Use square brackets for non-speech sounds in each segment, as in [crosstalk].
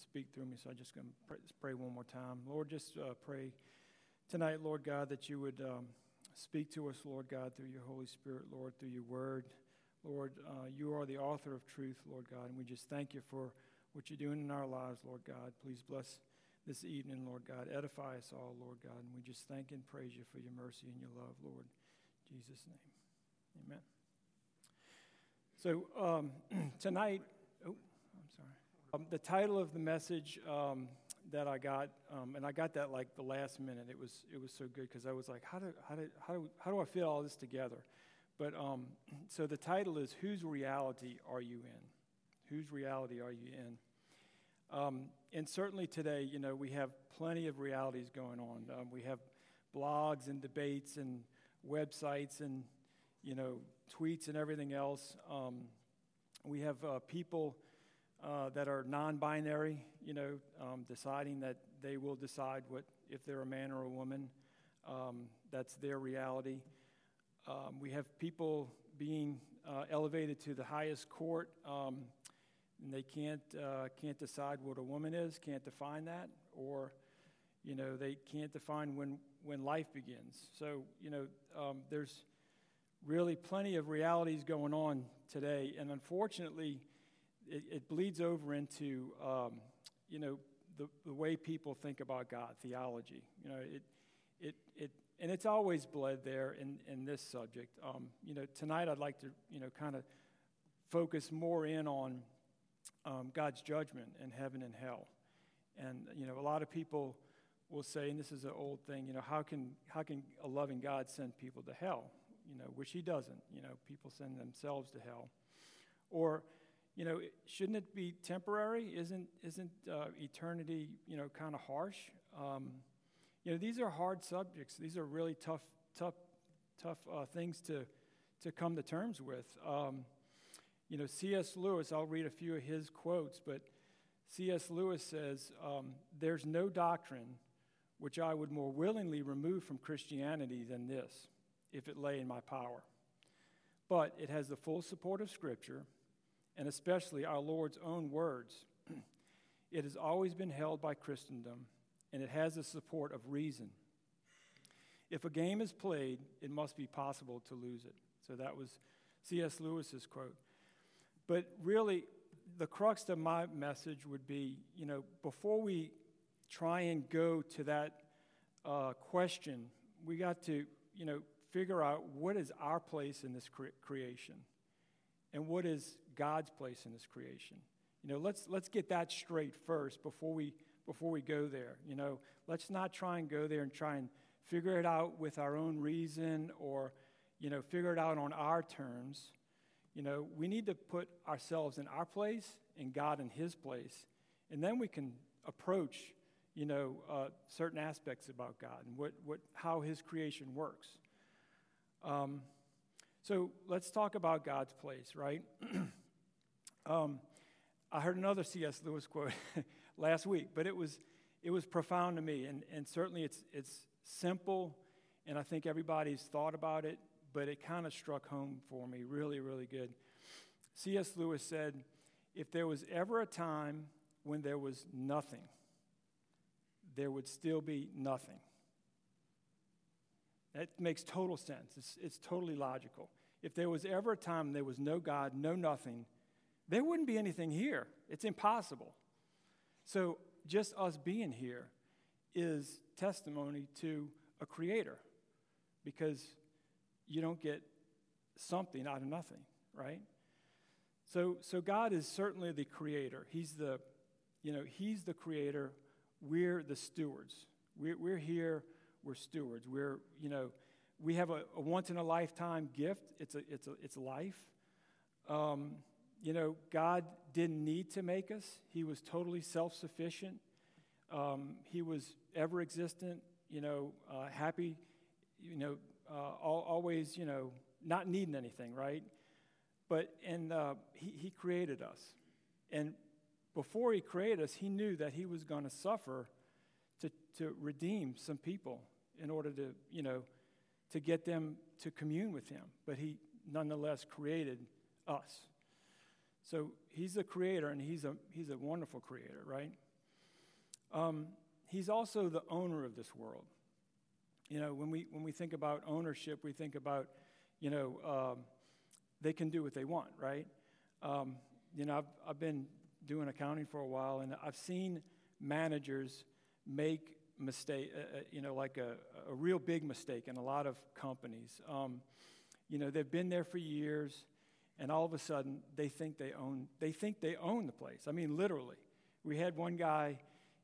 speak through me. So I'm just going to pray, pray, one more time. Lord, just uh, pray tonight, Lord God, that you would um, speak to us, Lord God, through your Holy Spirit, Lord, through your word. Lord, uh, you are the author of truth, Lord God, and we just thank you for what you're doing in our lives, Lord God. Please bless this evening, Lord God. Edify us all, Lord God, and we just thank and praise you for your mercy and your love, Lord. In Jesus' name, amen. So um, [clears throat] tonight, oh, I'm sorry. Um, the title of the message um, that I got, um, and I got that like the last minute. It was it was so good because I was like, how do how do how do how do I fit all this together? But um, [clears throat] so the title is Whose Reality Are You In? Whose reality are you in? Um, and certainly today, you know, we have plenty of realities going on. Um, we have blogs and debates and websites and, you know, tweets and everything else. We have uh, people uh, that are non-binary, you know, um, deciding that they will decide what if they're a man or a woman. Um, that's their reality. Um, we have people being uh, elevated to the highest court, um, and they can't uh, can't decide what a woman is, can't define that, or you know they can't define when when life begins. So you know um, there's really plenty of realities going on today, and unfortunately, it, it bleeds over into um, you know the, the way people think about God, theology. You know it it it and it's always bled there in, in this subject. Um, you know, tonight I'd like to, you know, kind of focus more in on um, God's judgment and heaven and hell. And, you know, a lot of people will say, and this is an old thing, you know, how can, how can a loving God send people to hell? You know, which he doesn't. You know, people send themselves to hell. Or, you know, shouldn't it be temporary? Isn't, isn't uh, eternity, you know, kind of harsh? Um, you know, these are hard subjects. These are really tough, tough, tough uh, things to, to come to terms with. Um, you know, C.S. Lewis, I'll read a few of his quotes, but C.S. Lewis says, um, There's no doctrine which I would more willingly remove from Christianity than this, if it lay in my power. But it has the full support of Scripture, and especially our Lord's own words. [clears throat] it has always been held by Christendom and it has the support of reason. If a game is played, it must be possible to lose it. So that was C.S. Lewis's quote. But really, the crux of my message would be you know, before we try and go to that uh, question, we got to, you know, figure out what is our place in this cre- creation and what is God's place in this creation. You know, let's, let's get that straight first before we before we go there. You know, let's not try and go there and try and figure it out with our own reason or, you know, figure it out on our terms. You know, we need to put ourselves in our place and God in His place, and then we can approach, you know, uh, certain aspects about God and what, what, how His creation works. Um, so let's talk about God's place, right? [clears throat] um, I heard another C.S. Lewis quote. [laughs] last week, but it was, it was profound to me. And, and certainly it's, it's simple, and I think everybody's thought about it, but it kind of struck home for me really, really good. C.S. Lewis said, If there was ever a time when there was nothing, there would still be nothing. That makes total sense. It's, it's totally logical. If there was ever a time there was no God, no nothing, there wouldn't be anything here. It's impossible. So, just us being here is testimony to a creator because you don't get something out of nothing, right? So, so God is certainly the creator. He's the, you know, He's the creator. We're the stewards. We're, we're here. We're stewards. We're, you know, we have a, a once in a lifetime gift. It's a, it's a, it's life. Um, you know, God didn't need to make us, He was totally self sufficient. Um, he was ever existent, you know, uh, happy, you know, uh, always, you know, not needing anything, right? But, and uh, he, he created us. And before He created us, He knew that He was going to suffer to, to redeem some people in order to, you know, to get them to commune with Him. But He nonetheless created us. So he's a creator, and he's a, he's a wonderful creator, right? um, He's also the owner of this world. You know, when we, when we think about ownership, we think about, you know, um, they can do what they want, right? Um, you know, I've, I've been doing accounting for a while, and I've seen managers make mistake, uh, uh, you know, like a, a real big mistake in a lot of companies. Um, you know, they've been there for years, and all of a sudden they think they own they think they own the place. I mean, literally. We had one guy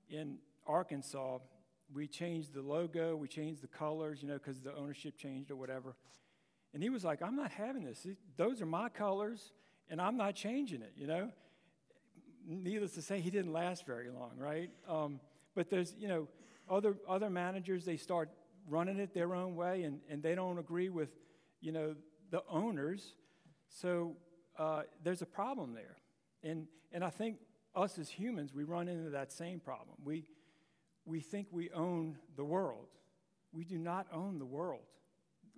in Arkansas. We changed the logo, we changed the colors, you know, because the ownership changed or whatever. And he was like, "I'm not having this. Those are my colors, and I'm not changing it." You know. Needless to say, he didn't last very long, right? Um, but there's, you know, other, other managers, they start running it their own way and, and they don't agree with, you know, the owners. So uh, there's a problem there. And, and I think us as humans, we run into that same problem. We, we think we own the world. We do not own the world.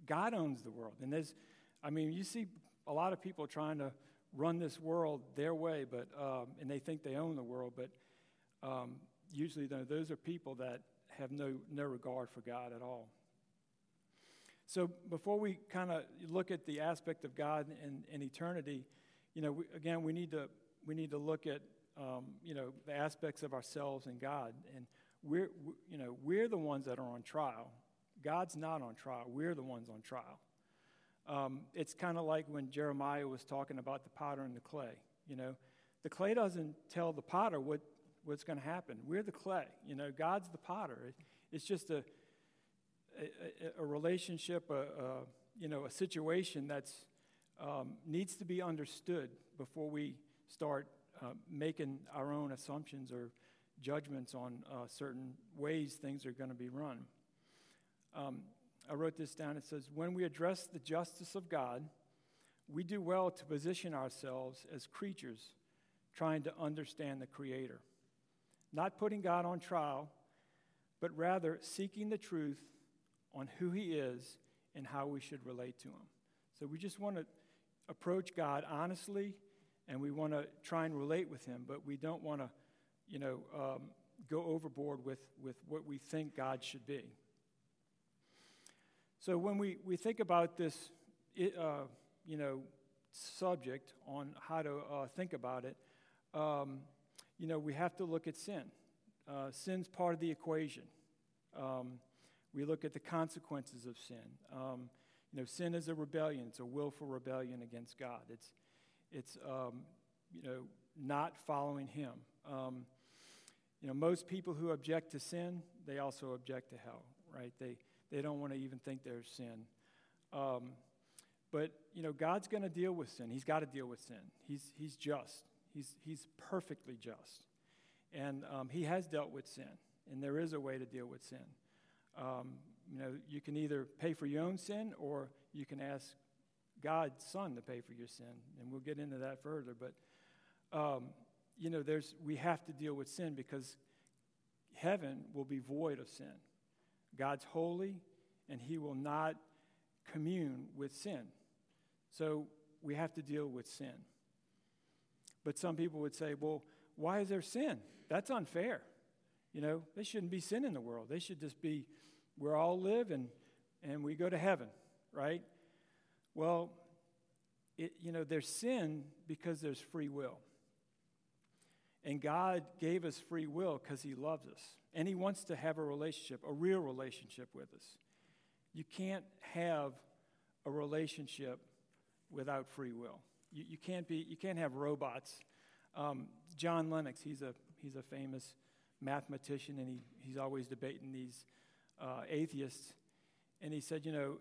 God owns the world. And there's, I mean, you see a lot of people trying to run this world their way, but, um, and they think they own the world, but um, usually those are people that have no, no regard for God at all. So before we kind of look at the aspect of God and, and eternity, you know, we, again, we need to we need to look at um, you know the aspects of ourselves and God, and we're we, you know we're the ones that are on trial. God's not on trial. We're the ones on trial. Um, it's kind of like when Jeremiah was talking about the potter and the clay. You know, the clay doesn't tell the potter what what's going to happen. We're the clay. You know, God's the potter. It's just a, a, a relationship, a, a, you know, a situation that's um, needs to be understood before we start uh, making our own assumptions or judgments on uh, certain ways things are going to be run. Um, I wrote this down. It says, When we address the justice of God, we do well to position ourselves as creatures trying to understand the Creator not putting God on trial, but rather seeking the truth on who He is and how we should relate to Him. So we just want to approach God honestly and we want to try and relate with Him, but we don't want to, you know, um, go overboard with, with what we think God should be. So when we, we think about this, uh, you know, subject on how to uh, think about it, um, you know, we have to look at sin. Uh, sin's part of the equation. Um, we look at the consequences of sin. Um, you know, sin is a rebellion. It's a willful rebellion against God. It's, it's um, you know, not following Him. Um, you know, most people who object to sin, they also object to hell, right? They, they don't want to even think there's sin. Um, but, you know, God's going to deal with sin. He's got to deal with sin. He's, he's just. He's, he's perfectly just. And um, he has dealt with sin, and there is a way to deal with sin. Um, you know, you can either pay for your own sin or you can ask God's Son to pay for your sin, and we'll get into that further. But um, you know, there's we have to deal with sin because heaven will be void of sin. God's holy, and He will not commune with sin. So we have to deal with sin. But some people would say, well, why is there sin? That's unfair. You know, there shouldn't be sin in the world. They should just be we all live and, and we go to heaven, right? Well, it, you know, there's sin because there's free will. And God gave us free will because He loves us. And He wants to have a relationship, a real relationship with us. You can't have a relationship without free will. You, you, can't, be, you can't have robots. Um, John Lennox, he's a, he's a famous mathematician, and he, he's always debating these uh, atheists. And he said, you know,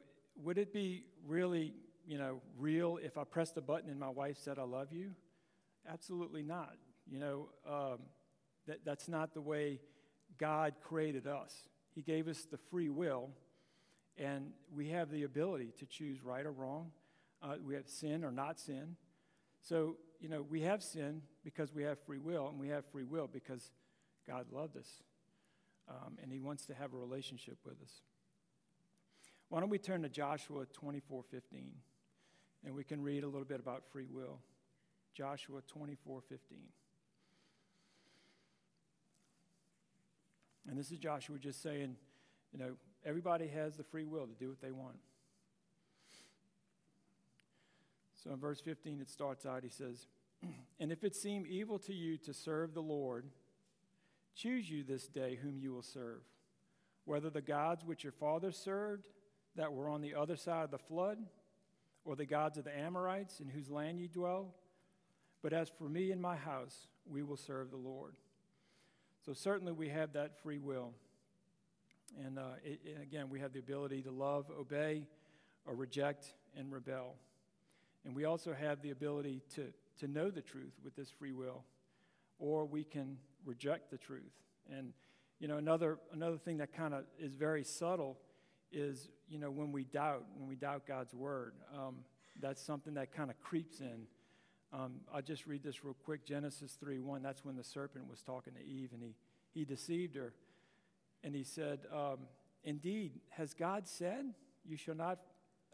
would it be really, you know, real if I pressed a button and my wife said, I love you? Absolutely not. You know, um, that, that's not the way God created us. He gave us the free will, and we have the ability to choose right or wrong. Uh, we have sin or not sin. So, you know, we have sin because we have free will, and we have free will because God loved us. Um, and he wants to have a relationship with us. Why don't we turn to Joshua 24 15, and we can read a little bit about free will. Joshua 24 15. And this is Joshua just saying, you know, everybody has the free will to do what they want. So in verse 15, it starts out, he says, [clears throat] And if it seem evil to you to serve the Lord, choose you this day whom you will serve, whether the gods which your fathers served that were on the other side of the flood, or the gods of the Amorites in whose land you dwell. But as for me and my house, we will serve the Lord. So certainly we have that free will. And, uh, it, and again, we have the ability to love, obey, or reject and rebel. And we also have the ability to, to know the truth with this free will, or we can reject the truth. And, you know, another, another thing that kind of is very subtle is, you know, when we doubt, when we doubt God's word. Um, that's something that kind of creeps in. Um, I'll just read this real quick Genesis 3 1. That's when the serpent was talking to Eve and he, he deceived her. And he said, um, Indeed, has God said, You shall not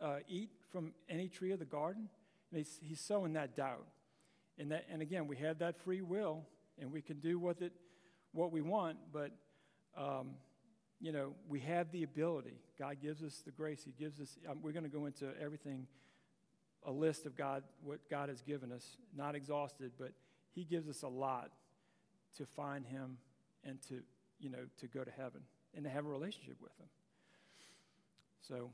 uh, eat from any tree of the garden? And he's, he's sowing that doubt. And, that, and again, we have that free will, and we can do with it what we want, but, um, you know, we have the ability. God gives us the grace. He gives us, um, we're going to go into everything, a list of God, what God has given us, not exhausted, but He gives us a lot to find Him and to, you know, to go to heaven and to have a relationship with Him. So,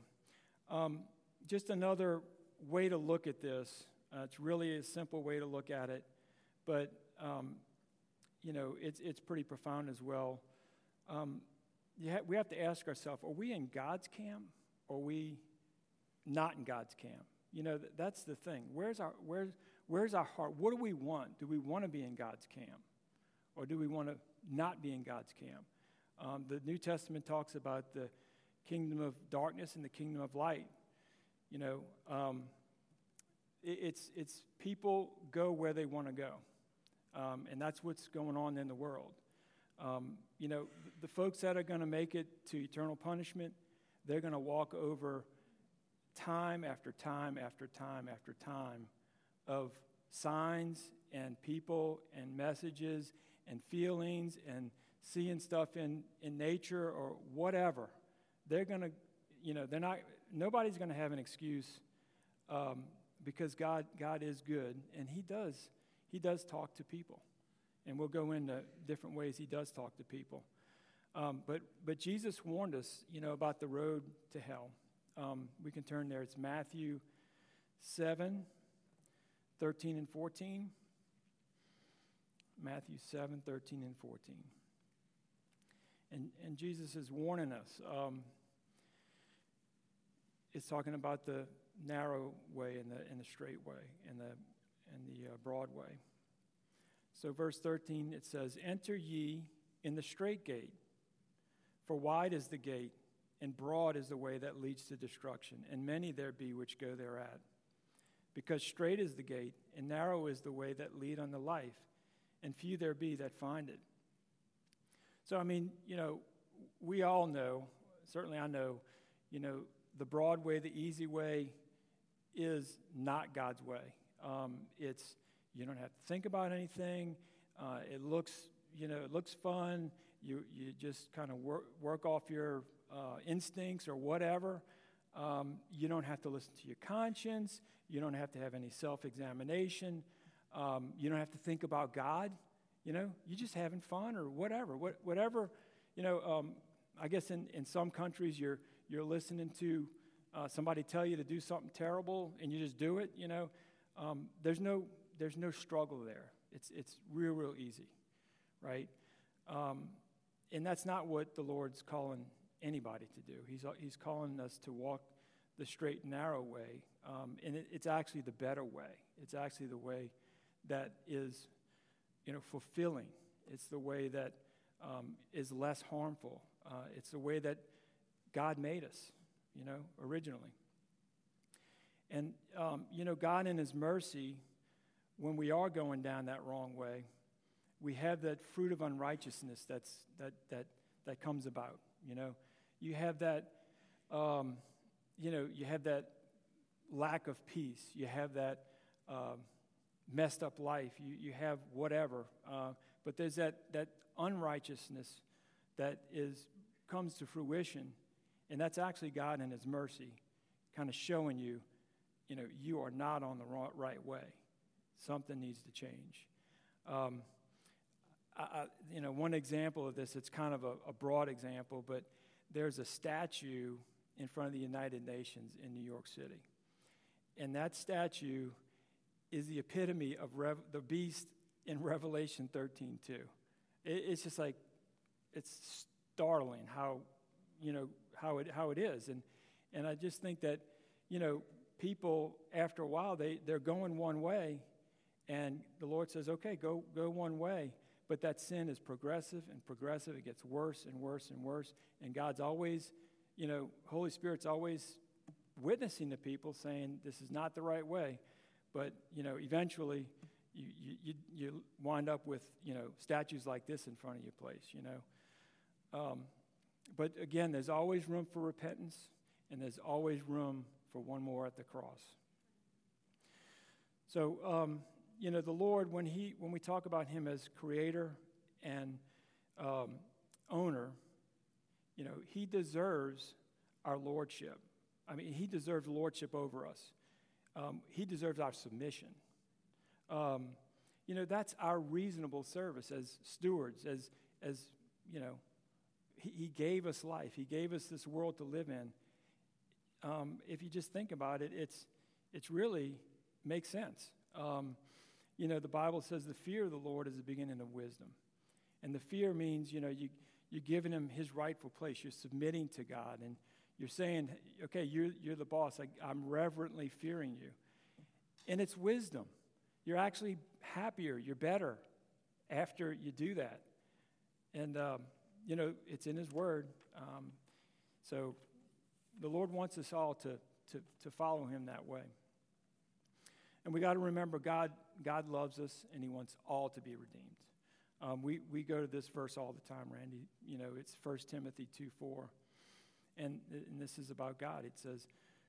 um, just another way to look at this. Uh, it's really a simple way to look at it, but um, you know it's it's pretty profound as well. Um, ha- we have to ask ourselves: Are we in God's camp, or are we not in God's camp? You know th- that's the thing. Where's our where's where's our heart? What do we want? Do we want to be in God's camp, or do we want to not be in God's camp? Um, the New Testament talks about the kingdom of darkness and the kingdom of light. You know, um, it, it's, it's people go where they want to go. Um, and that's what's going on in the world. Um, you know, the, the folks that are going to make it to eternal punishment, they're going to walk over time after time after time after time of signs and people and messages and feelings and seeing stuff in, in nature or whatever. They're going to, you know, they're not, nobody's going to have an excuse um, because God, God is good, and He does, He does talk to people. And we'll go into different ways He does talk to people. Um, but, but Jesus warned us, you know, about the road to hell. Um, we can turn there. It's Matthew 7, 13 and 14. Matthew 7, 13 and 14. And, and Jesus is warning us. Um, it's talking about the narrow way and the, and the straight way and the, and the uh, broad way. So, verse 13, it says, Enter ye in the strait gate, for wide is the gate, and broad is the way that leads to destruction, and many there be which go thereat. Because strait is the gate, and narrow is the way that lead unto life, and few there be that find it. So, I mean, you know, we all know, certainly I know, you know, the broad way, the easy way is not God's way. Um, it's, you don't have to think about anything. Uh, it looks, you know, it looks fun. You, you just kind of work, work off your uh, instincts or whatever. Um, you don't have to listen to your conscience. You don't have to have any self examination. Um, you don't have to think about God. You know, you're just having fun or whatever. What, whatever, you know, um, I guess in, in some countries you're, you're listening to uh, somebody tell you to do something terrible and you just do it, you know. Um, there's, no, there's no struggle there. It's, it's real, real easy, right? Um, and that's not what the Lord's calling anybody to do. He's, he's calling us to walk the straight and narrow way. Um, and it, it's actually the better way. It's actually the way that is you know, fulfilling. It's the way that um, is less harmful. Uh, it's the way that God made us, you know, originally. And, um, you know, God in His mercy, when we are going down that wrong way, we have that fruit of unrighteousness that's, that, that, that comes about, you know. You have that, um, you know, you have that lack of peace. You have that, um, messed up life, you, you have whatever. Uh, but there's that, that unrighteousness that is comes to fruition, and that's actually God in His mercy, kind of showing you, you know, you are not on the right way. Something needs to change. Um, I, I, you know, one example of this, it's kind of a, a broad example, but there's a statue in front of the United Nations in New York City. And that statue is the epitome of Rev- the beast in [laughs] Revelation 13 too. It, it's just like, it's startling how, you know, how it, how it is. And, and I just think that, you know, people, after a while, they, they're going one way, and the Lord says, okay, go, go one way. But that sin is progressive and progressive. It gets worse and worse and worse. And God's always, you know, Holy Spirit's always witnessing to people saying, this is not the right way. But, you know, eventually you, you, you wind up with, you know, statues like this in front of your place, you know. Um, but again, there's always room for repentance, and there's always room for one more at the cross. So, um, you know, the Lord, when, he, when we talk about Him as creator and um, owner, you know, He deserves our lordship. I mean, He deserves lordship over us. Um, he deserves our submission. Um, you know, that's our reasonable service as stewards, as, as you know, he, he gave us life. He gave us this world to live in. Um, if you just think about it, it's, it's really makes sense. Um, you know, the Bible says the fear of the Lord is the beginning of wisdom. And the fear means, you know, you, you're giving him his rightful place. You're submitting to God. And you're saying, okay, you're, you're the boss. I, I'm reverently fearing you. And it's wisdom. You're actually happier. You're better after you do that. And, um, you know, it's in his word. Um, so the Lord wants us all to, to, to follow him that way. And we got to remember God, God loves us and he wants all to be redeemed. Um, we, we go to this verse all the time, Randy. You know, it's 1 Timothy 2 4. And, and this is about God. It says,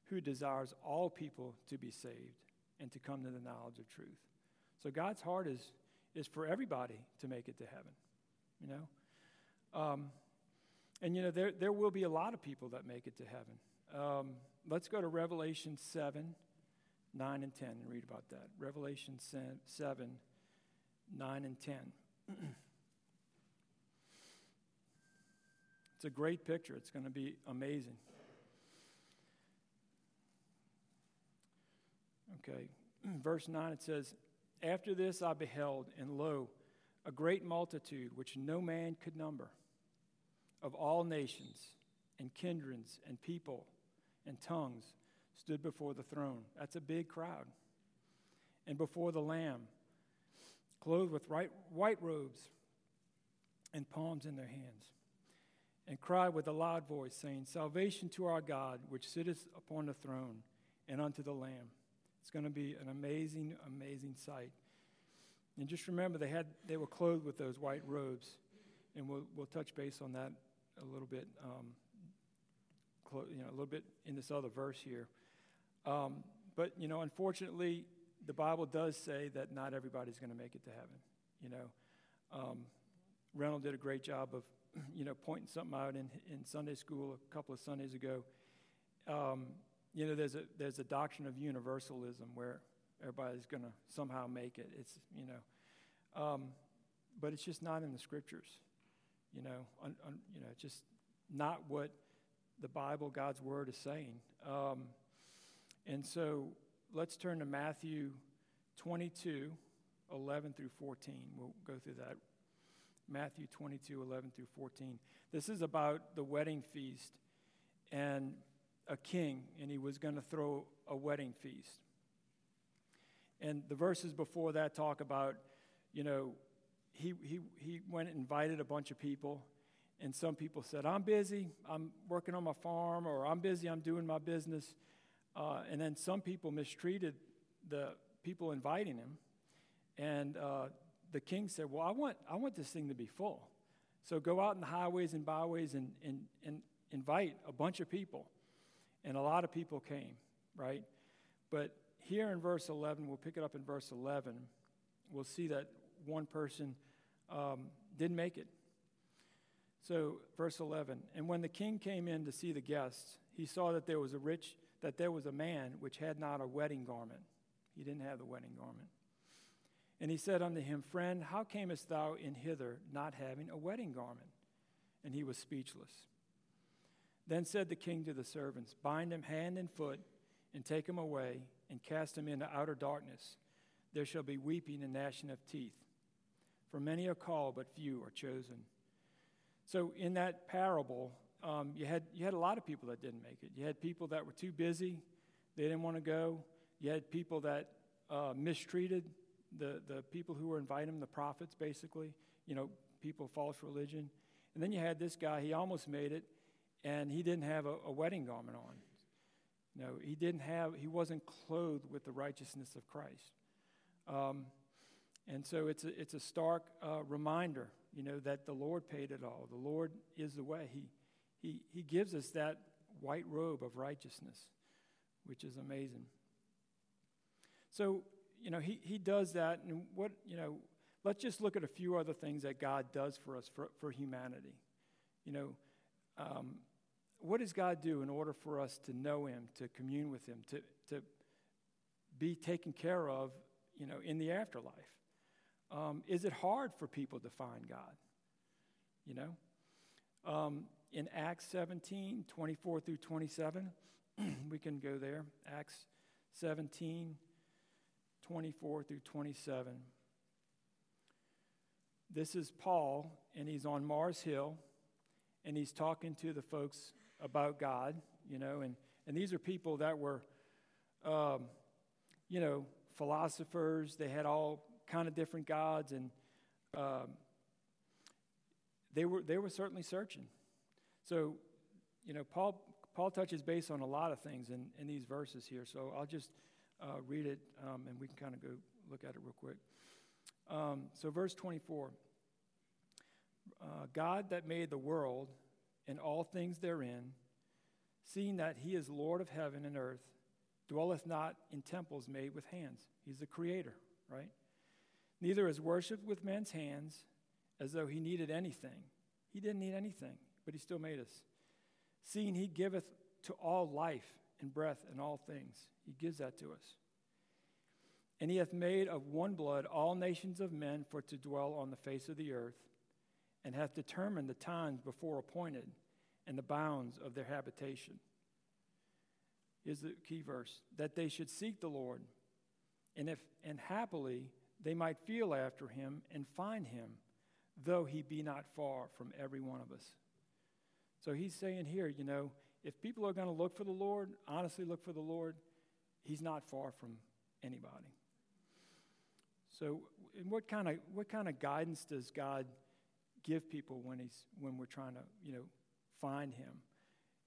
Who desires all people to be saved and to come to the knowledge of truth. So God's heart is, is for everybody to make it to heaven, you know? Um, and, you know, there, there will be a lot of people that make it to heaven. Um, let's go to Revelation 7 9 and 10 and read about that. Revelation 7, 9 and 10. [clears throat] it's a great picture. It's going to be amazing. Okay, [clears throat] verse 9 it says, After this I beheld, and lo, a great multitude which no man could number, of all nations, and kindreds, and people, and tongues stood before the throne. That's a big crowd. And before the Lamb, clothed with white, white robes and palms in their hands, and cried with a loud voice, saying, Salvation to our God, which sitteth upon the throne, and unto the Lamb. It's going to be an amazing, amazing sight. And just remember, they, had, they were clothed with those white robes. And we'll, we'll touch base on that a little bit, um, you know, a little bit in this other verse here. Um, but, you know, unfortunately, the Bible does say that not everybody's going to make it to heaven. You know, um, Reynolds did a great job of, [clears throat] you know, pointing something out in, in Sunday school a couple of Sundays ago. Um, you know, there's a, there's a doctrine of universalism where everybody's going to somehow make it. It's, you know, um, but it's just not in the scriptures. You know, un, un, you know, just not what the Bible, God's word, is saying. Um, and so let's turn to Matthew 22, 11 through 14. We'll go through that. Matthew 22, 11 through 14. This is about the wedding feast and a king, and he was going to throw a wedding feast. And the verses before that talk about, you know, he, he, he went and invited a bunch of people, and some people said, I'm busy, I'm working on my farm, or I'm busy, I'm doing my business. Uh, and then some people mistreated the people inviting him. And uh, the king said, Well, I want, I want this thing to be full. So go out in the highways and byways and, and, and invite a bunch of people. And a lot of people came, right? But here in verse 11, we'll pick it up in verse 11, we'll see that one person um, didn't make it. So, verse 11, and when the king came in to see the guests, he saw that there was a rich, that there was a man which had not a wedding garment. He didn't have the wedding garment. And he said unto him, Friend, how camest thou in hither not having a wedding garment? And he was speechless. Then said the king to the servants, Bind him hand and foot, and take him away, and cast him into outer darkness. There shall be weeping and gnashing of teeth. For many are called, but few are chosen. So, in that parable, um, you, had, you had a lot of people that didn't make it. You had people that were too busy, they didn't want to go. You had people that uh, mistreated the, the people who were inviting them, the prophets, basically, you know, people of false religion. And then you had this guy, he almost made it, and he didn't have a, a wedding garment on. No, he didn't have, he wasn't clothed with the righteousness of Christ. Um, and so it's a, it's a stark uh, reminder, you know, that the Lord paid it all. The Lord is the way. He, he, he gives us that white robe of righteousness, which is amazing. So, you know, he, he does that. And what, you know, let's just look at a few other things that God does for us, for, for humanity. You know, um, what does God do in order for us to know Him, to commune with Him, to, to be taken care of, you know, in the afterlife? Um, is it hard for people to find God? You know? Um, in Acts 17, 24 through 27, [clears throat] we can go there. Acts 17, 24 through 27. This is Paul, and he's on Mars Hill, and he's talking to the folks about God, you know, and, and these are people that were, um, you know, philosophers. They had all kind of different gods, and um, they were they were certainly searching. So, you know, Paul Paul touches base on a lot of things in, in these verses here. So I'll just uh, read it, um, and we can kind of go look at it real quick. Um, so, verse 24 uh, God that made the world and all things therein, seeing that he is Lord of heaven and earth, dwelleth not in temples made with hands. He's the creator, right? Neither is worshipped with men's hands as though he needed anything. He didn't need anything, but he still made us. Seeing he giveth to all life and breath and all things, he gives that to us. And he hath made of one blood all nations of men for to dwell on the face of the earth, and hath determined the times before appointed and the bounds of their habitation. Is the key verse that they should seek the Lord, and if and happily they might feel after him and find him, though he be not far from every one of us. So he's saying here, you know, if people are going to look for the Lord, honestly look for the Lord, he's not far from anybody. So, what kind of what kind of guidance does God give people when he's when we're trying to you know find Him?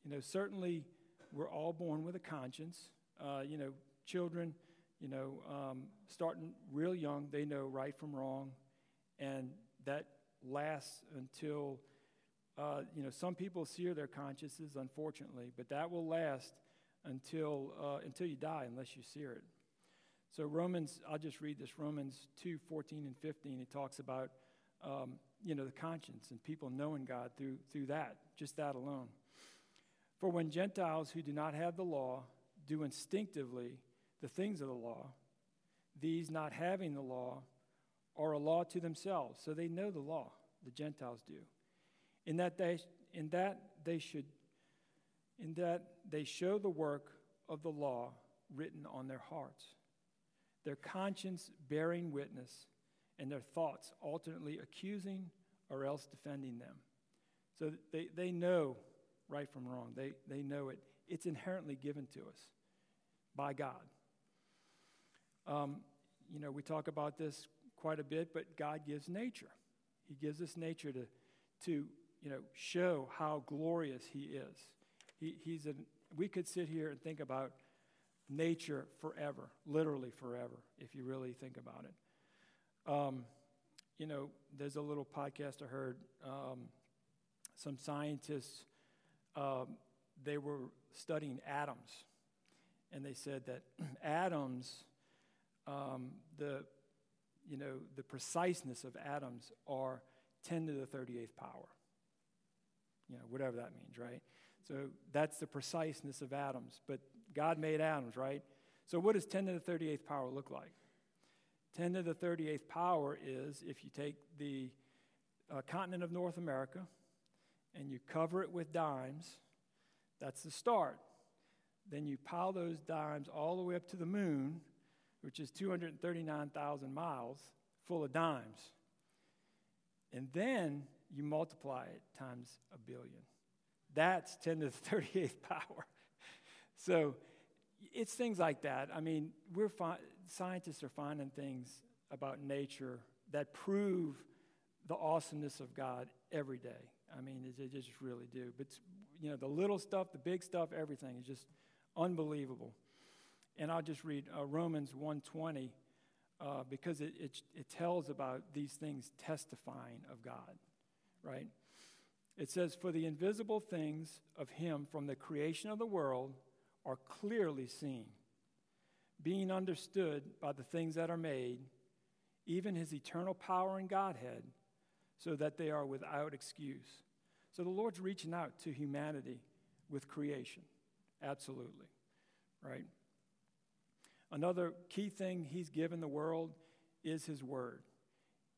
You know, certainly we're all born with a conscience. Uh, you know, children, you know, um, starting real young, they know right from wrong, and that lasts until uh, you know, some people sear their consciences, unfortunately, but that will last until, uh, until you die unless you sear it. So, Romans, I'll just read this Romans 2 14 and 15. It talks about, um, you know, the conscience and people knowing God through, through that, just that alone. For when Gentiles who do not have the law do instinctively the things of the law, these not having the law are a law to themselves. So they know the law, the Gentiles do. In that they, in that they should in that they show the work of the law written on their hearts their conscience bearing witness and their thoughts alternately accusing or else defending them. So they, they know right from wrong. They, they know it. It's inherently given to us by god um, you know we talk about this quite a bit but god gives nature he gives us nature to, to you know, show how glorious he is. He, he's an, we could sit here and think about nature forever, literally forever, if you really think about it. Um, you know, there's a little podcast I heard. Um, some scientists, um, they were studying atoms, and they said that [clears throat] atoms, um, the you know, the preciseness of atoms are 10 to the 38th power. you know, whatever that means, right? So that's the preciseness of atoms. But God made atoms, right? So what does 10 to the 38th power look like? 10 to the 38th power is if you take the uh, continent of North America and you cover it with dimes, that's the start. Then you pile those dimes all the way up to the moon, which is 239,000 miles, full of dimes. And then you multiply it times a billion. That's 10 to the 38th [laughs] power. So it's things like that. I mean, we're fi- scientists are finding things about nature that prove the awesomeness of God every day. I mean, they just really do. But you know, the little stuff, the big stuff, everything is just unbelievable. And I'll just read uh, Romans 1:20 uh, because it, it, it tells about these things testifying of God, right? It says, "For the invisible things of Him from the creation of the world." are clearly seen, being understood by the things that are made, even his eternal power and Godhead, so that they are without excuse. So the Lord's reaching out to humanity with creation. Absolutely. Right? Another key thing he's given the world is his word.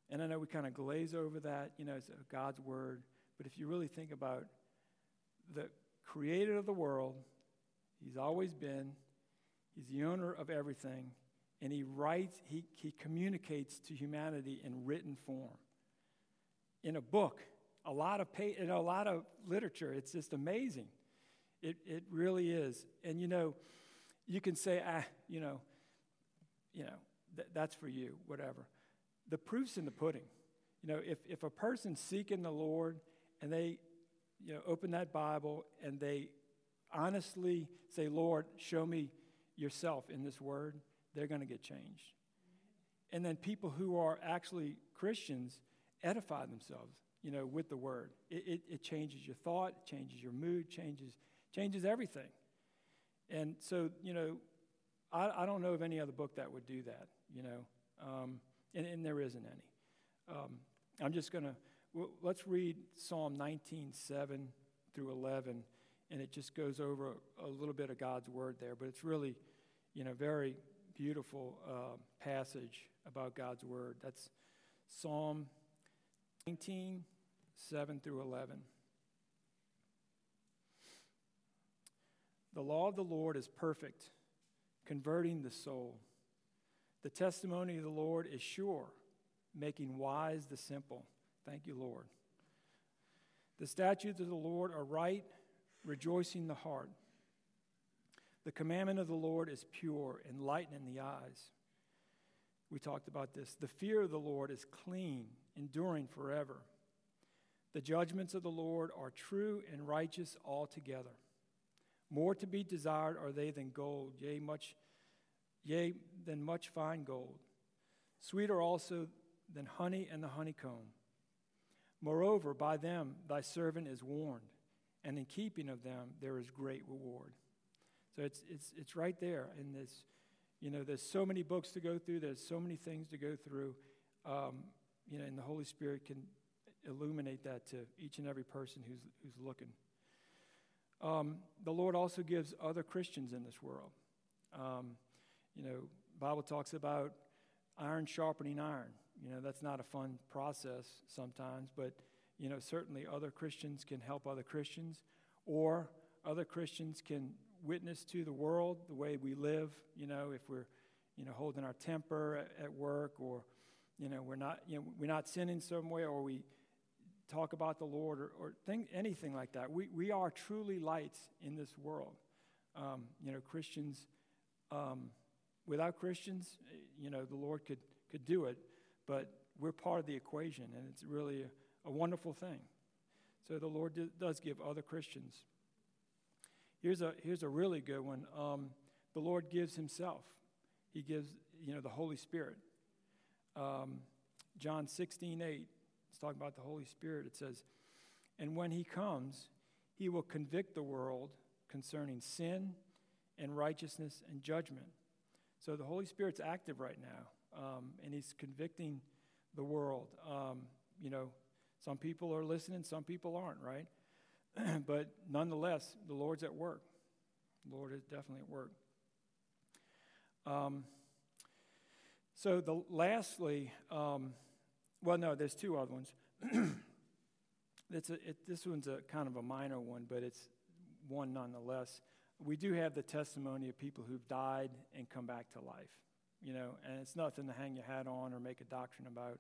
And I know we kind of glaze over that, you know, it's uh, God's word. But if you really think about the creator of the world, He's always been. He's the owner of everything. And he writes, he, he communicates to humanity in written form. In a book, a lot of you know, a lot of literature. It's just amazing. It, it really is. And you know, you can say, ah, you know, you know, th- that's for you, whatever. The proof's in the pudding. You know, if, if a person's seeking the Lord and they, you know, open that Bible and they honestly say, Lord, show me yourself in this word, they're going to get changed. And then people who are actually Christians edify themselves, you know, with the word. It, it, it changes your thought, changes your mood, changes, changes everything. And so, you know, I, I don't know of any other book that would do that, you know, um, and, and, there isn't any. Um, I'm just going to, let's read Psalm 19, 7 through 11 and it just goes over a, little bit of God's word there. But it's really, you know, very beautiful uh, passage about God's word. That's Psalm 19, 7 through 11. The law of the Lord is perfect, converting the soul. The testimony of the Lord is sure, making wise the simple. Thank you, Lord. The statutes of the Lord are right rejoicing the heart. The commandment of the Lord is pure, enlightening the eyes. We talked about this. The fear of the Lord is clean, enduring forever. The judgments of the Lord are true and righteous altogether. More to be desired are they than gold, yea, much, yea, than much fine gold. Sweeter also than honey and the honeycomb. Moreover, by them thy servant is warned and in keeping of them there is great reward. So it's, it's, it's right there. And this, you know, there's so many books to go through, there's so many things to go through. Um, you know, and the Holy Spirit can illuminate that to each and every person who's, who's looking. Um, the Lord also gives other Christians in this world. Um, you know, Bible talks about iron sharpening iron. You know, that's not a fun process sometimes, but you know, certainly other Christians can help other Christians, or other Christians can witness to the world the way we live, you know, if we're, you know, holding our temper at, at work or, you know, we're not, you know, we're not sinning somewhere or we talk about the Lord or, or thing, anything like that. We, we are truly lights in this world. Um, you know, Christians, um, without Christians, you know, the Lord could, could do it, but we're part of the equation and it's really a, a wonderful thing. So the Lord does give other Christians. Here's a, here's a really good one. Um, the Lord gives Himself. He gives, you know, the Holy Spirit. Um, John 16, 8, it's talking about the Holy Spirit. It says, And when He comes, He will convict the world concerning sin and righteousness and judgment. So the Holy Spirit's active right now, um, and He's convicting the world. Um, you know, some people are listening, some people aren't, right? [clears throat] but nonetheless, the Lord's at work. The Lord is definitely at work. Um, so, the lastly, um, well, no, there's two other ones. [clears throat] it's a, it, this one's a kind of a minor one, but it's one nonetheless. We do have the testimony of people who've died and come back to life, you know, and it's nothing to hang your hat on or make a doctrine about,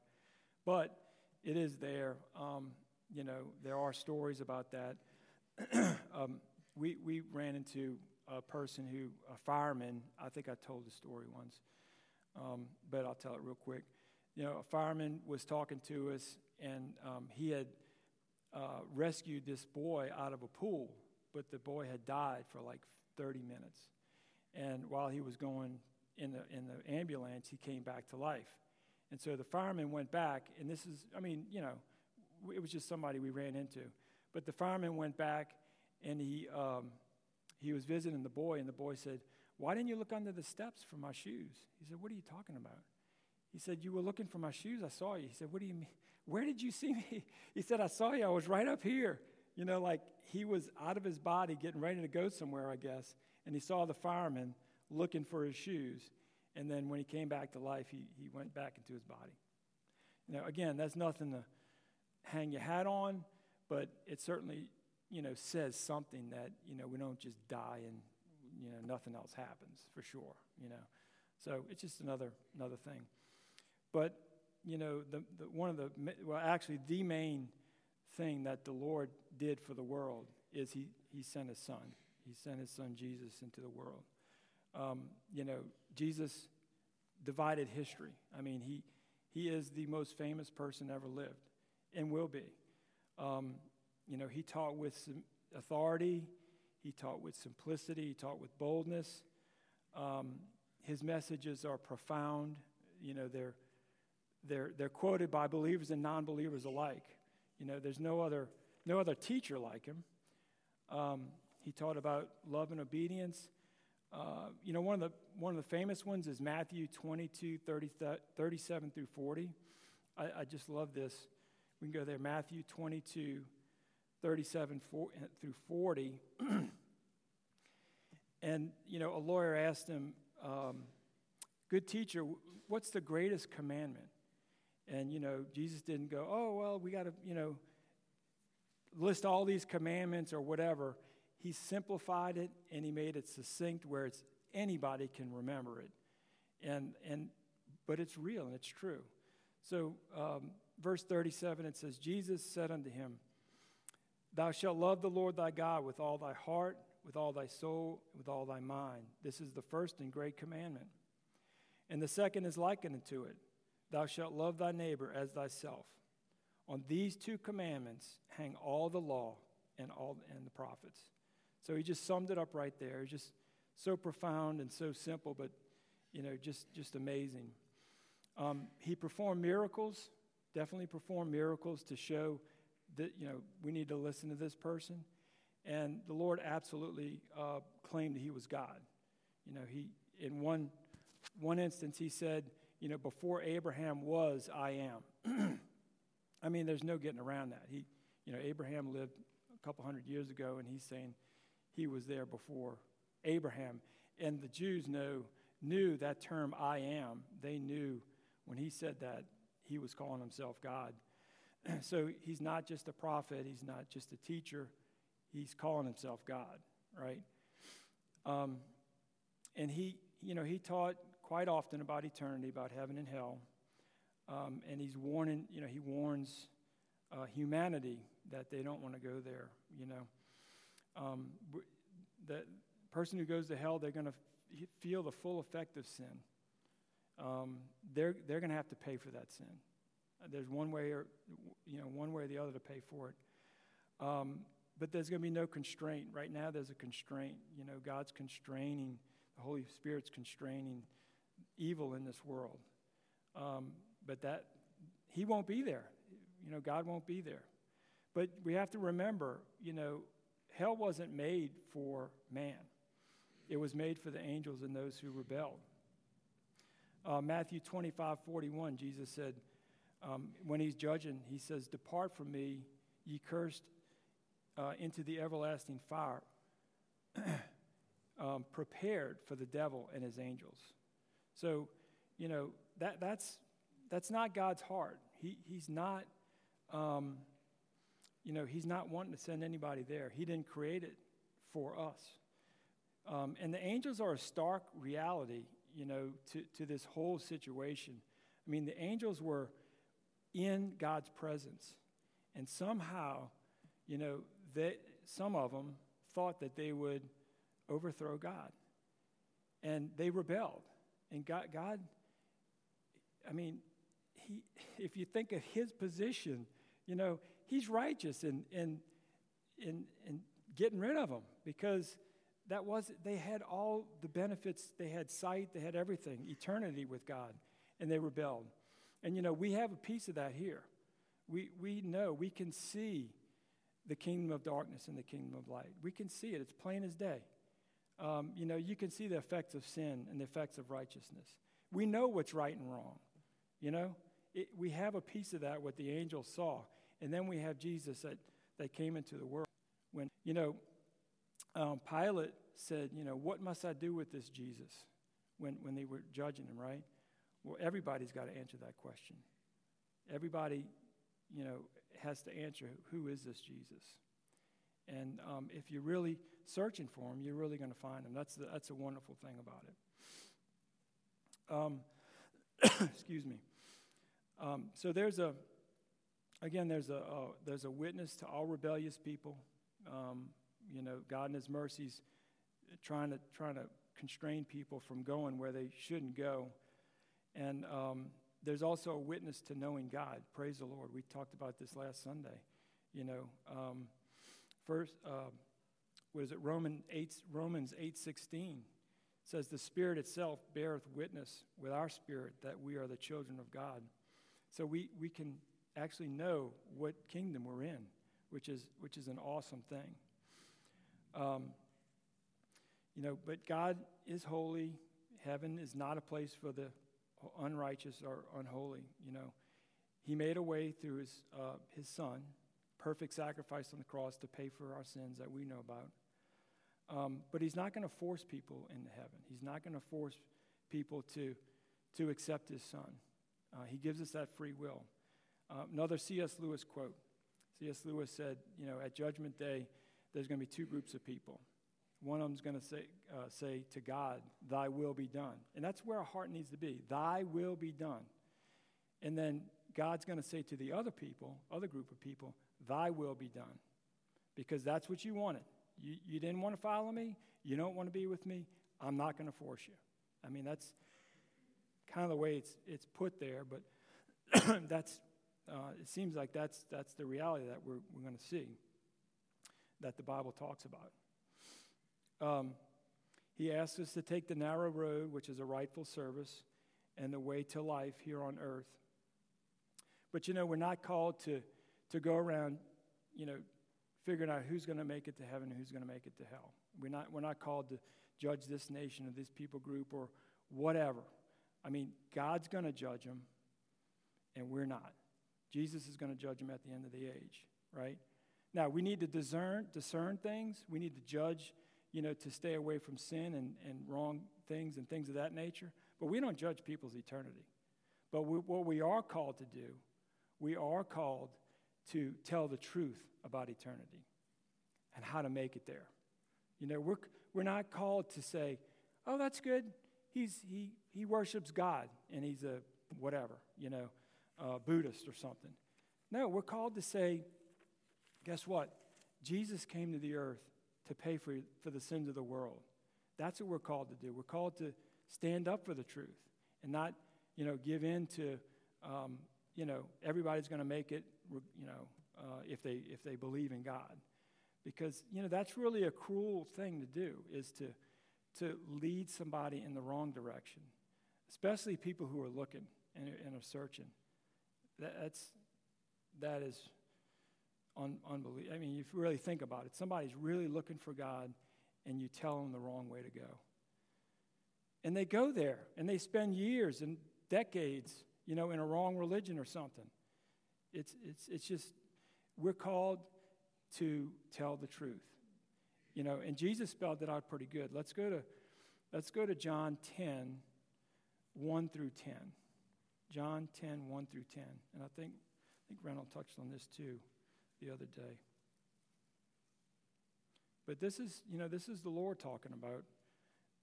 but it is there. Um, you know, there are stories about that. [clears throat] um, we, we ran into a person who, a fireman, I think I told the story once, um, but I'll tell it real quick. You know, a fireman was talking to us, and um, he had uh, rescued this boy out of a pool, but the boy had died for like 30 minutes. And while he was going in the, in the ambulance, he came back to life. And so the fireman went back, and this is, I mean, you know, it was just somebody we ran into. But the fireman went back, and he, um, he was visiting the boy, and the boy said, Why didn't you look under the steps for my shoes? He said, What are you talking about? He said, You were looking for my shoes. I saw you. He said, What do you mean? Where did you see me? [laughs] He said, I saw you. I was right up here. You know, like he was out of his body getting ready to go somewhere, I guess. And he saw the fireman looking for his shoes. And then when he came back to life, he, he went back into his body. You know, again, that's nothing to hang your hat on, but it certainly, you know, says something that, you know, we don't just die and, you know, nothing else happens for sure, you know. So it's just another, another thing. But, you know, the, the, one of the, well, actually, the main thing that the Lord did for the world is he, he sent his son. He sent his son Jesus into the world. Um, you know, Jesus divided history. I mean, he, he is the most famous person ever lived and will be. Um, you know, he taught with authority, he taught with simplicity, he taught with boldness. Um, his messages are profound. You know, they're, they're, they're quoted by believers and non believers alike. You know, there's no other, no other teacher like him. Um, he taught about love and obedience. Uh, you know, one of, the, one of the famous ones is Matthew 22, 30, 37 through 40. I, I just love this. We can go there. Matthew 22, 37 4, through 40. [clears throat] and, you know, a lawyer asked him, um, Good teacher, what's the greatest commandment? And, you know, Jesus didn't go, Oh, well, we got to, you know, list all these commandments or whatever. He simplified it and he made it succinct where it's anybody can remember it. And, and, but it's real and it's true. So, um, verse 37, it says, Jesus said unto him, Thou shalt love the Lord thy God with all thy heart, with all thy soul, with all thy mind. This is the first and great commandment. And the second is likened unto it Thou shalt love thy neighbor as thyself. On these two commandments hang all the law and all and the prophets. So he just summed it up right there. It's just so profound and so simple, but you know, just just amazing. Um, he performed miracles definitely perform miracles to show that, you know, we need to listen to this person. And the Lord absolutely uh, claimed that he was God. You know, he, in one, one instance, he said, you know, before Abraham was, I am. [clears throat] I mean, there's no getting around that. He, you know, Abraham lived a couple hundred years ago, and he's saying he was there before Abraham. And the Jews know, knew that term I am. They knew when he said that, he was calling himself God. [clears throat] so he's not just a prophet, he's not just a teacher, he's calling himself God, right? Um, and he, you know, he taught quite often about eternity, about heaven and hell. Um, and he's warning, you know, he warns uh, humanity that they don't want to go there, you know. Um, the person who goes to hell, they're going to f- feel the full effect of sin um, they're, they're going to have to pay for that sin. There's one way or, you know, one way or the other to pay for it. Um, but there's going to be no constraint. Right now, there's a constraint. You know, God's constraining, the Holy Spirit's constraining evil in this world. Um, but that, He won't be there. You know, God won't be there. But we have to remember, you know, hell wasn't made for man, it was made for the angels and those who rebelled. Uh, Matthew 25, 41, Jesus said, um, when he's judging, he says, Depart from me, ye cursed, uh, into the everlasting fire, [clears throat] um, prepared for the devil and his angels. So, you know, that, that's, that's not God's heart. He, he's not, um, you know, he's not wanting to send anybody there. He didn't create it for us. Um, and the angels are a stark reality, you know, to, to this whole situation. I mean, the angels were in God's presence. And somehow, you know, they, some of them thought that they would overthrow God. And they rebelled. And God, God I mean, he, if you think of his position, you know, he's righteous in, in, in, in getting rid of them because that was they had all the benefits they had sight they had everything eternity with god and they rebelled. And you know we have a piece of that here. We, we know we can see the kingdom of darkness and the kingdom of light. We can see it. It's plain as day um, you know you can see the effects of sin and the effects of righteousness we know what's right and wrong you know it, we have a piece of that what the angels saw and then we have jesus that, that came into the world when you know um, Pilate said, You know, what must I do with this Jesus when, when they were judging him, right? Well, everybody's got to answer that question. Everybody, you know, has to answer who is this Jesus? And um, if you're really searching for them, you're really going to find them. That's, the, that's a wonderful thing about it. Um, [coughs] excuse me. Um, so there's a, again, there's a, uh, there's a witness to all rebellious people. Um, you know, God in His mercies trying to trying to constrain people from going where they shouldn't go. And um, there's also a witness to knowing God. Praise the Lord. We talked about this last Sunday. You know, um, first, uh, what is it? Roman 8, Romans eight sixteen says, "The Spirit itself beareth witness with our spirit that we are the children of God." So we we can actually know what kingdom we're in, which is which is an awesome thing. Um, you know, but God is holy. Heaven is not a place for the unrighteous or unholy. You know, He made a way through His, uh, his Son, perfect sacrifice on the cross to pay for our sins that we know about. Um, but He's not going to force people into heaven. He's not going to force people to, to accept His Son. Uh, he gives us that free will. Uh, another C.S. Lewis quote C.S. Lewis said, you know, at Judgment Day, there's going to be two groups of people. One of them's going to say, uh, say to God, Thy will be done. And that's where our heart needs to be. Thy will be done. And then God's going to say to the other people, other group of people, Thy will be done. Because that's what you wanted. You, you didn't want to follow me. You don't want to be with me. I'm not going to force you. I mean, that's kind of the way it's, it's put there, but [clears throat] that's, uh, it seems like that's, that's the reality that we're, we're going to see that the Bible talks about. Um, he asks us to take the narrow road, which is a rightful service, and the way to life here on earth. But you know, we're not called to, to go around, you know, figuring out who's going to make it to heaven and who's going to make it to hell. We're not, we're not called to judge this nation or this people group or whatever. I mean, God's going to judge them, and we're not. Jesus is going to judge them at the end of the age, right? Now, we need to discern, discern things. We need to judge, you know, to stay away from sin and, and wrong things and things of that nature. But we don't judge people's eternity. But we, what we are called to do, we are called to tell the truth about eternity and how to make it there. You know, we're, we're not called to say, oh, that's good. He's, he, he worships God and he's a whatever, you know, Buddhist or something. No, we're called to say, Guess what? Jesus came to the earth to pay for, for the sins of the world. That's what we're called to do. We're called to stand up for the truth and not, you know, give in to, um, you know, everybody's going to make it, you know, uh, if, they, if they believe in God. Because, you know, that's really a cruel thing to do, is to, to lead somebody in the wrong direction, especially people who are looking and, and are searching. That, that's, that is un- unbelief. I mean, if you really think about it, somebody's really looking for God and you tell them the wrong way to go. And they go there and they spend years and decades, you know, in a wrong religion or something. It's, it's, it's just, we're called to tell the truth. You know, and Jesus spelled it out pretty good. Let's go to, let's go to John 10, 1 through 10. John 10, 1 through 10. And I think, I think Reynolds touched on this too the other day. But this is, you know, this is the Lord talking about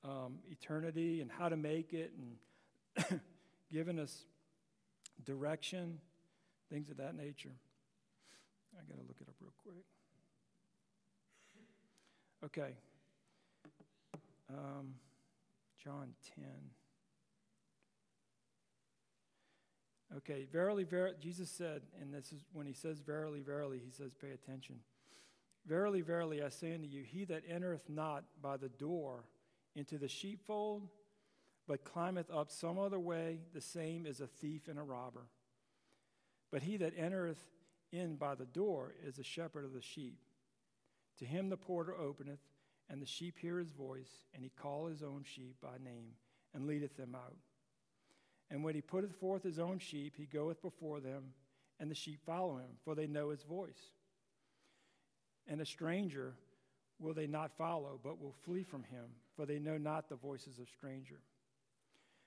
um, eternity and how to make it and [coughs] giving us direction, things of that nature. I got to look it up real quick. Okay. Um, John 10. Okay, verily, verily, Jesus said, and this is when he says verily, verily, he says, pay attention. Verily, verily, I say unto you, he that entereth not by the door into the sheepfold, but climbeth up some other way, the same is a thief and a robber. But he that entereth in by the door is the shepherd of the sheep. To him the porter openeth, and the sheep hear his voice, and he call his own sheep by name, and leadeth them out. And when he putteth forth his own sheep, he goeth before them, and the sheep follow him, for they know his voice. And a stranger will they not follow, but will flee from him, for they know not the voices of stranger.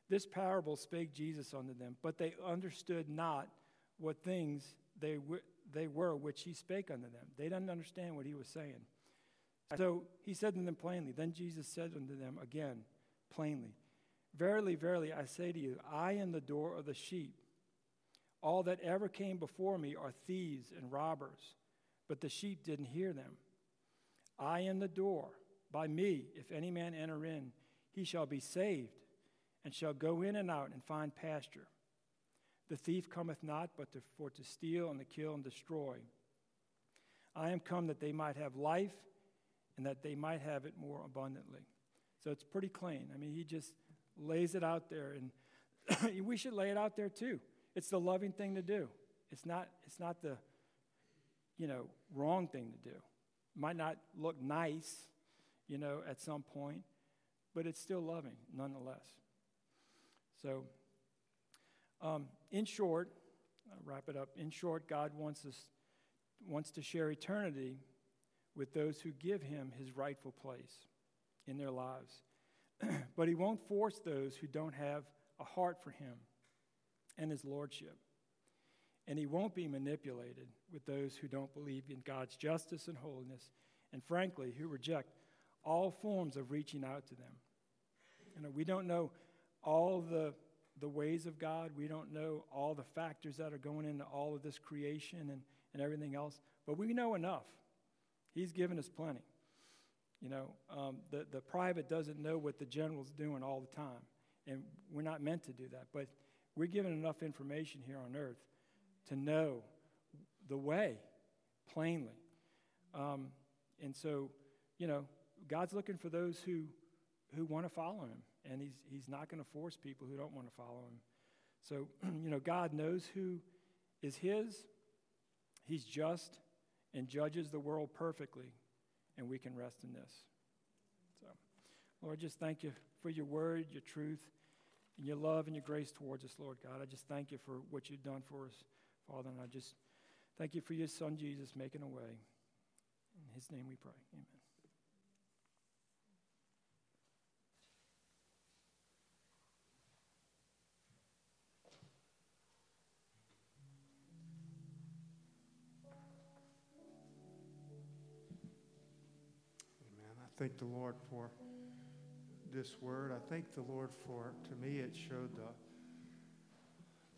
This parable spake Jesus unto them, but they understood not what things they, w- they were which he spake unto them. They didn't understand what he was saying. So he said to them plainly. Then Jesus said unto them again, plainly, Verily, verily, I say to you, I am the door of the sheep. All that ever came before me are thieves and robbers, but the sheep didn't hear them. I am the door. By me, if any man enter in, he shall be saved, and shall go in and out and find pasture. The thief cometh not but to, for to steal and to kill and destroy. I am come that they might have life, and that they might have it more abundantly. So it's pretty clean. I mean, he just lays it out there, and [clears throat] we should lay it out there too. It's the loving thing to do. It's not, it's not the, you know, wrong thing to do. Might not look nice, you know, at some point, but it's still loving nonetheless. So, um, in short, I'll wrap it up. In short, God wants us wants to share eternity with those who give Him His rightful place in their lives, [clears throat] but He won't force those who don't have a heart for Him and His lordship. And He won't be manipulated with those who don't believe in God's justice and holiness, and frankly, who reject all forms of reaching out to them. You know, we don't know all the, the ways of God, we don't know all the factors that are going into all of this creation and, and everything else, but we know enough. He's given us plenty. You know, um, the, the private doesn't know what the general's doing all the time, and we're not meant to do that. But we're given enough information here on earth to know the way plainly. Um, and so, you know, God's looking for those who, who want to follow him, and he's, he's not going to force people who don't want to follow him. So, [clears throat] you know, God knows who is his, he's just, and judges the world perfectly, and we can rest in this. So, Lord, just thank you for your word, your truth, and your love and your grace towards us, Lord God. I just thank you for what you've done for us, Father, and I just thank you for your son, Jesus, making a way. In his name we pray. Amen. Thank the Lord for this word. I thank the Lord for, to me, it showed the,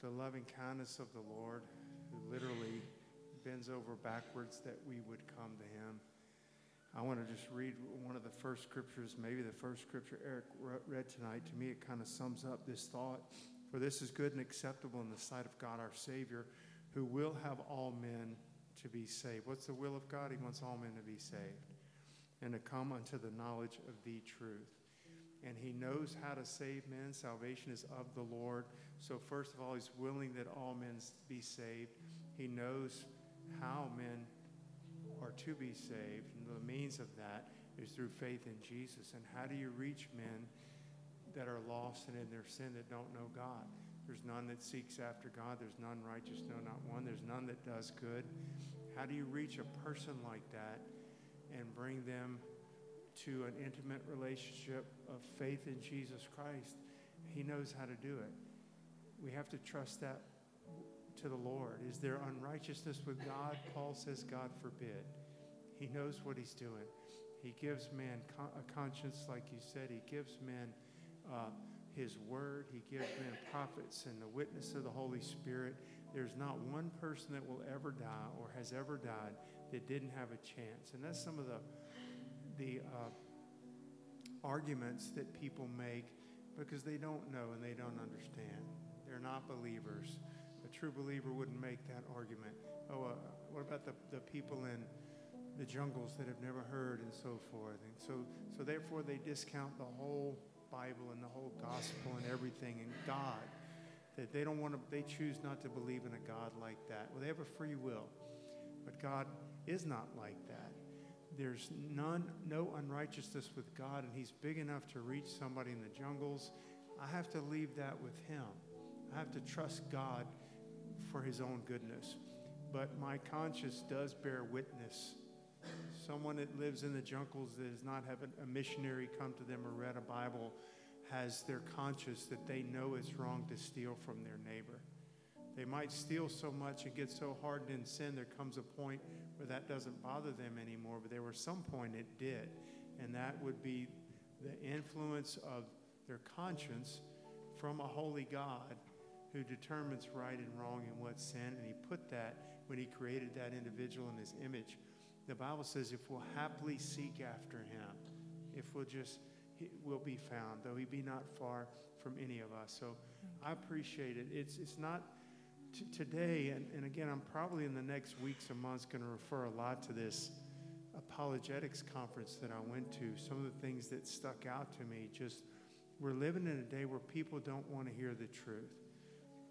the loving kindness of the Lord who literally bends over backwards that we would come to him. I want to just read one of the first scriptures, maybe the first scripture Eric read tonight. To me, it kind of sums up this thought. For this is good and acceptable in the sight of God our Savior, who will have all men to be saved. What's the will of God? He wants all men to be saved and to come unto the knowledge of the truth. And he knows how to save men. Salvation is of the Lord. So, first of all, he's willing that all men be saved. He knows how men are to be saved. And the means of that is through faith in Jesus. And how do you reach men that are lost and in their sin that don't know God? There's none that seeks after God. There's none righteous, no, not one. There's none that does good. How do you reach a person like that and bring them to an intimate relationship of faith in Jesus Christ? He knows how to do it. We have to trust that to the Lord. Is there unrighteousness with God? Paul says, God forbid. He knows what he's doing. He gives man a conscience, like you said. He gives men uh, his word. He gives men prophets and the witness of the Holy Spirit. There's not one person that will ever die or has ever died that didn't have a chance. And that's some of the, the uh, arguments that people make because they don't know and they don't understand. They're not believers. A true believer wouldn't make that argument. Oh, uh, what about the, the people in the jungles that have never heard and so forth? And so, so therefore, they discount the whole Bible and the whole gospel and everything and God. That they don't want to, they choose not to believe in a God like that. Well, they have a free will. But God is not like that. There's none, no unrighteousness with God, and He's big enough to reach somebody in the jungles. I have to leave that with Him. I have to trust God for His own goodness. But my conscience does bear witness. Someone that lives in the jungles that has not had a missionary come to them or read a Bible has their conscience that they know it's wrong to steal from their neighbor. They might steal so much and get so hardened in sin, there comes a point where that doesn't bother them anymore, but there was some point it did. And that would be the influence of their conscience from a holy God who determines right and wrong and what's sin. And he put that when he created that individual in his image. The Bible says if we'll happily seek after him, if we'll just, will be found, though he be not far from any of us. So I appreciate it. It's, it's not t- today, and, and again, I'm probably in the next weeks and months going to refer a lot to this apologetics conference that I went to. Some of the things that stuck out to me just, we're living in a day where people don't want to hear the truth.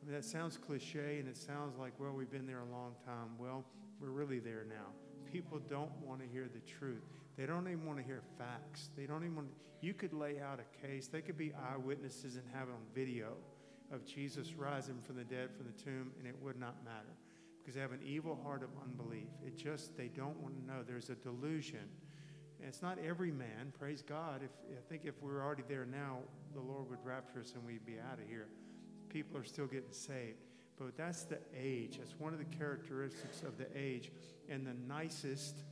I mean, that sounds cliche and it sounds like, well, we've been there a long time. Well, we're really there now. People don't want to hear the truth. They don't even want to hear facts. They don't even want to, you could lay out a case. They could be eyewitnesses and have it on video of Jesus rising from the dead from the tomb, and it would not matter because they have an evil heart of unbelief. It just, they don't want to know. There's a delusion. And it's not every man, praise God. If, I think if we we're already there now, the Lord would rapture us and we'd be out of here. People are still getting saved. But that's the age. That's one of the characteristics of the age. And the nicest,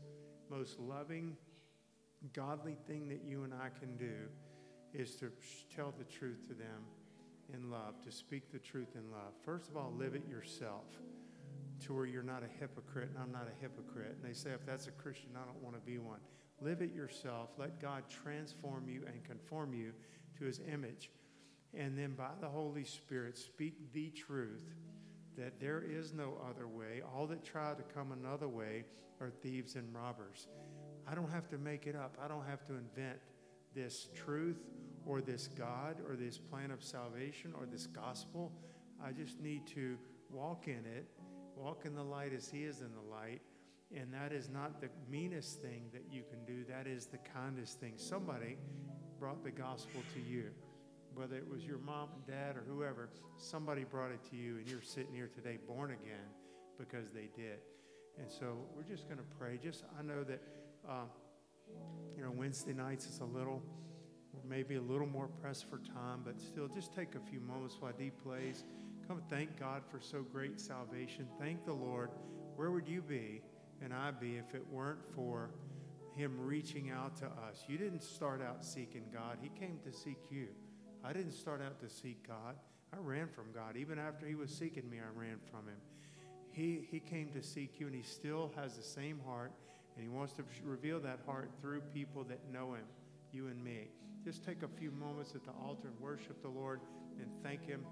most loving, godly thing that you and I can do is to tell the truth to them in love, to speak the truth in love. First of all, live it yourself to where you're not a hypocrite and I'm not a hypocrite. And they say, if that's a Christian, I don't want to be one. Live it yourself. Let God transform you and conform you to his image. And then by the Holy Spirit, speak the truth that there is no other way. All that try to come another way are thieves and robbers. I don't have to make it up, I don't have to invent this truth or this God or this plan of salvation or this gospel. I just need to walk in it, walk in the light as He is in the light. And that is not the meanest thing that you can do, that is the kindest thing. Somebody brought the gospel to you, whether it was your mom and dad or whoever, somebody brought it to you, and you're sitting here today born again because they did. And so we're just going to pray. Just, I know that, uh, you know, Wednesday nights is a little maybe a little more pressed for time, but still just take a few moments while Dee plays. Come thank God for so great salvation. Thank the Lord. Where would you be and I be if it weren't for Him reaching out to us? You didn't start out seeking God, He came to seek you. I didn't start out to seek God. I ran from God. Even after He was seeking me, I ran from Him. He, he came to seek you, and He still has the same heart, and He wants to reveal that heart through people that know Him, you and me just take a few moments at the altar and worship the Lord and thank Him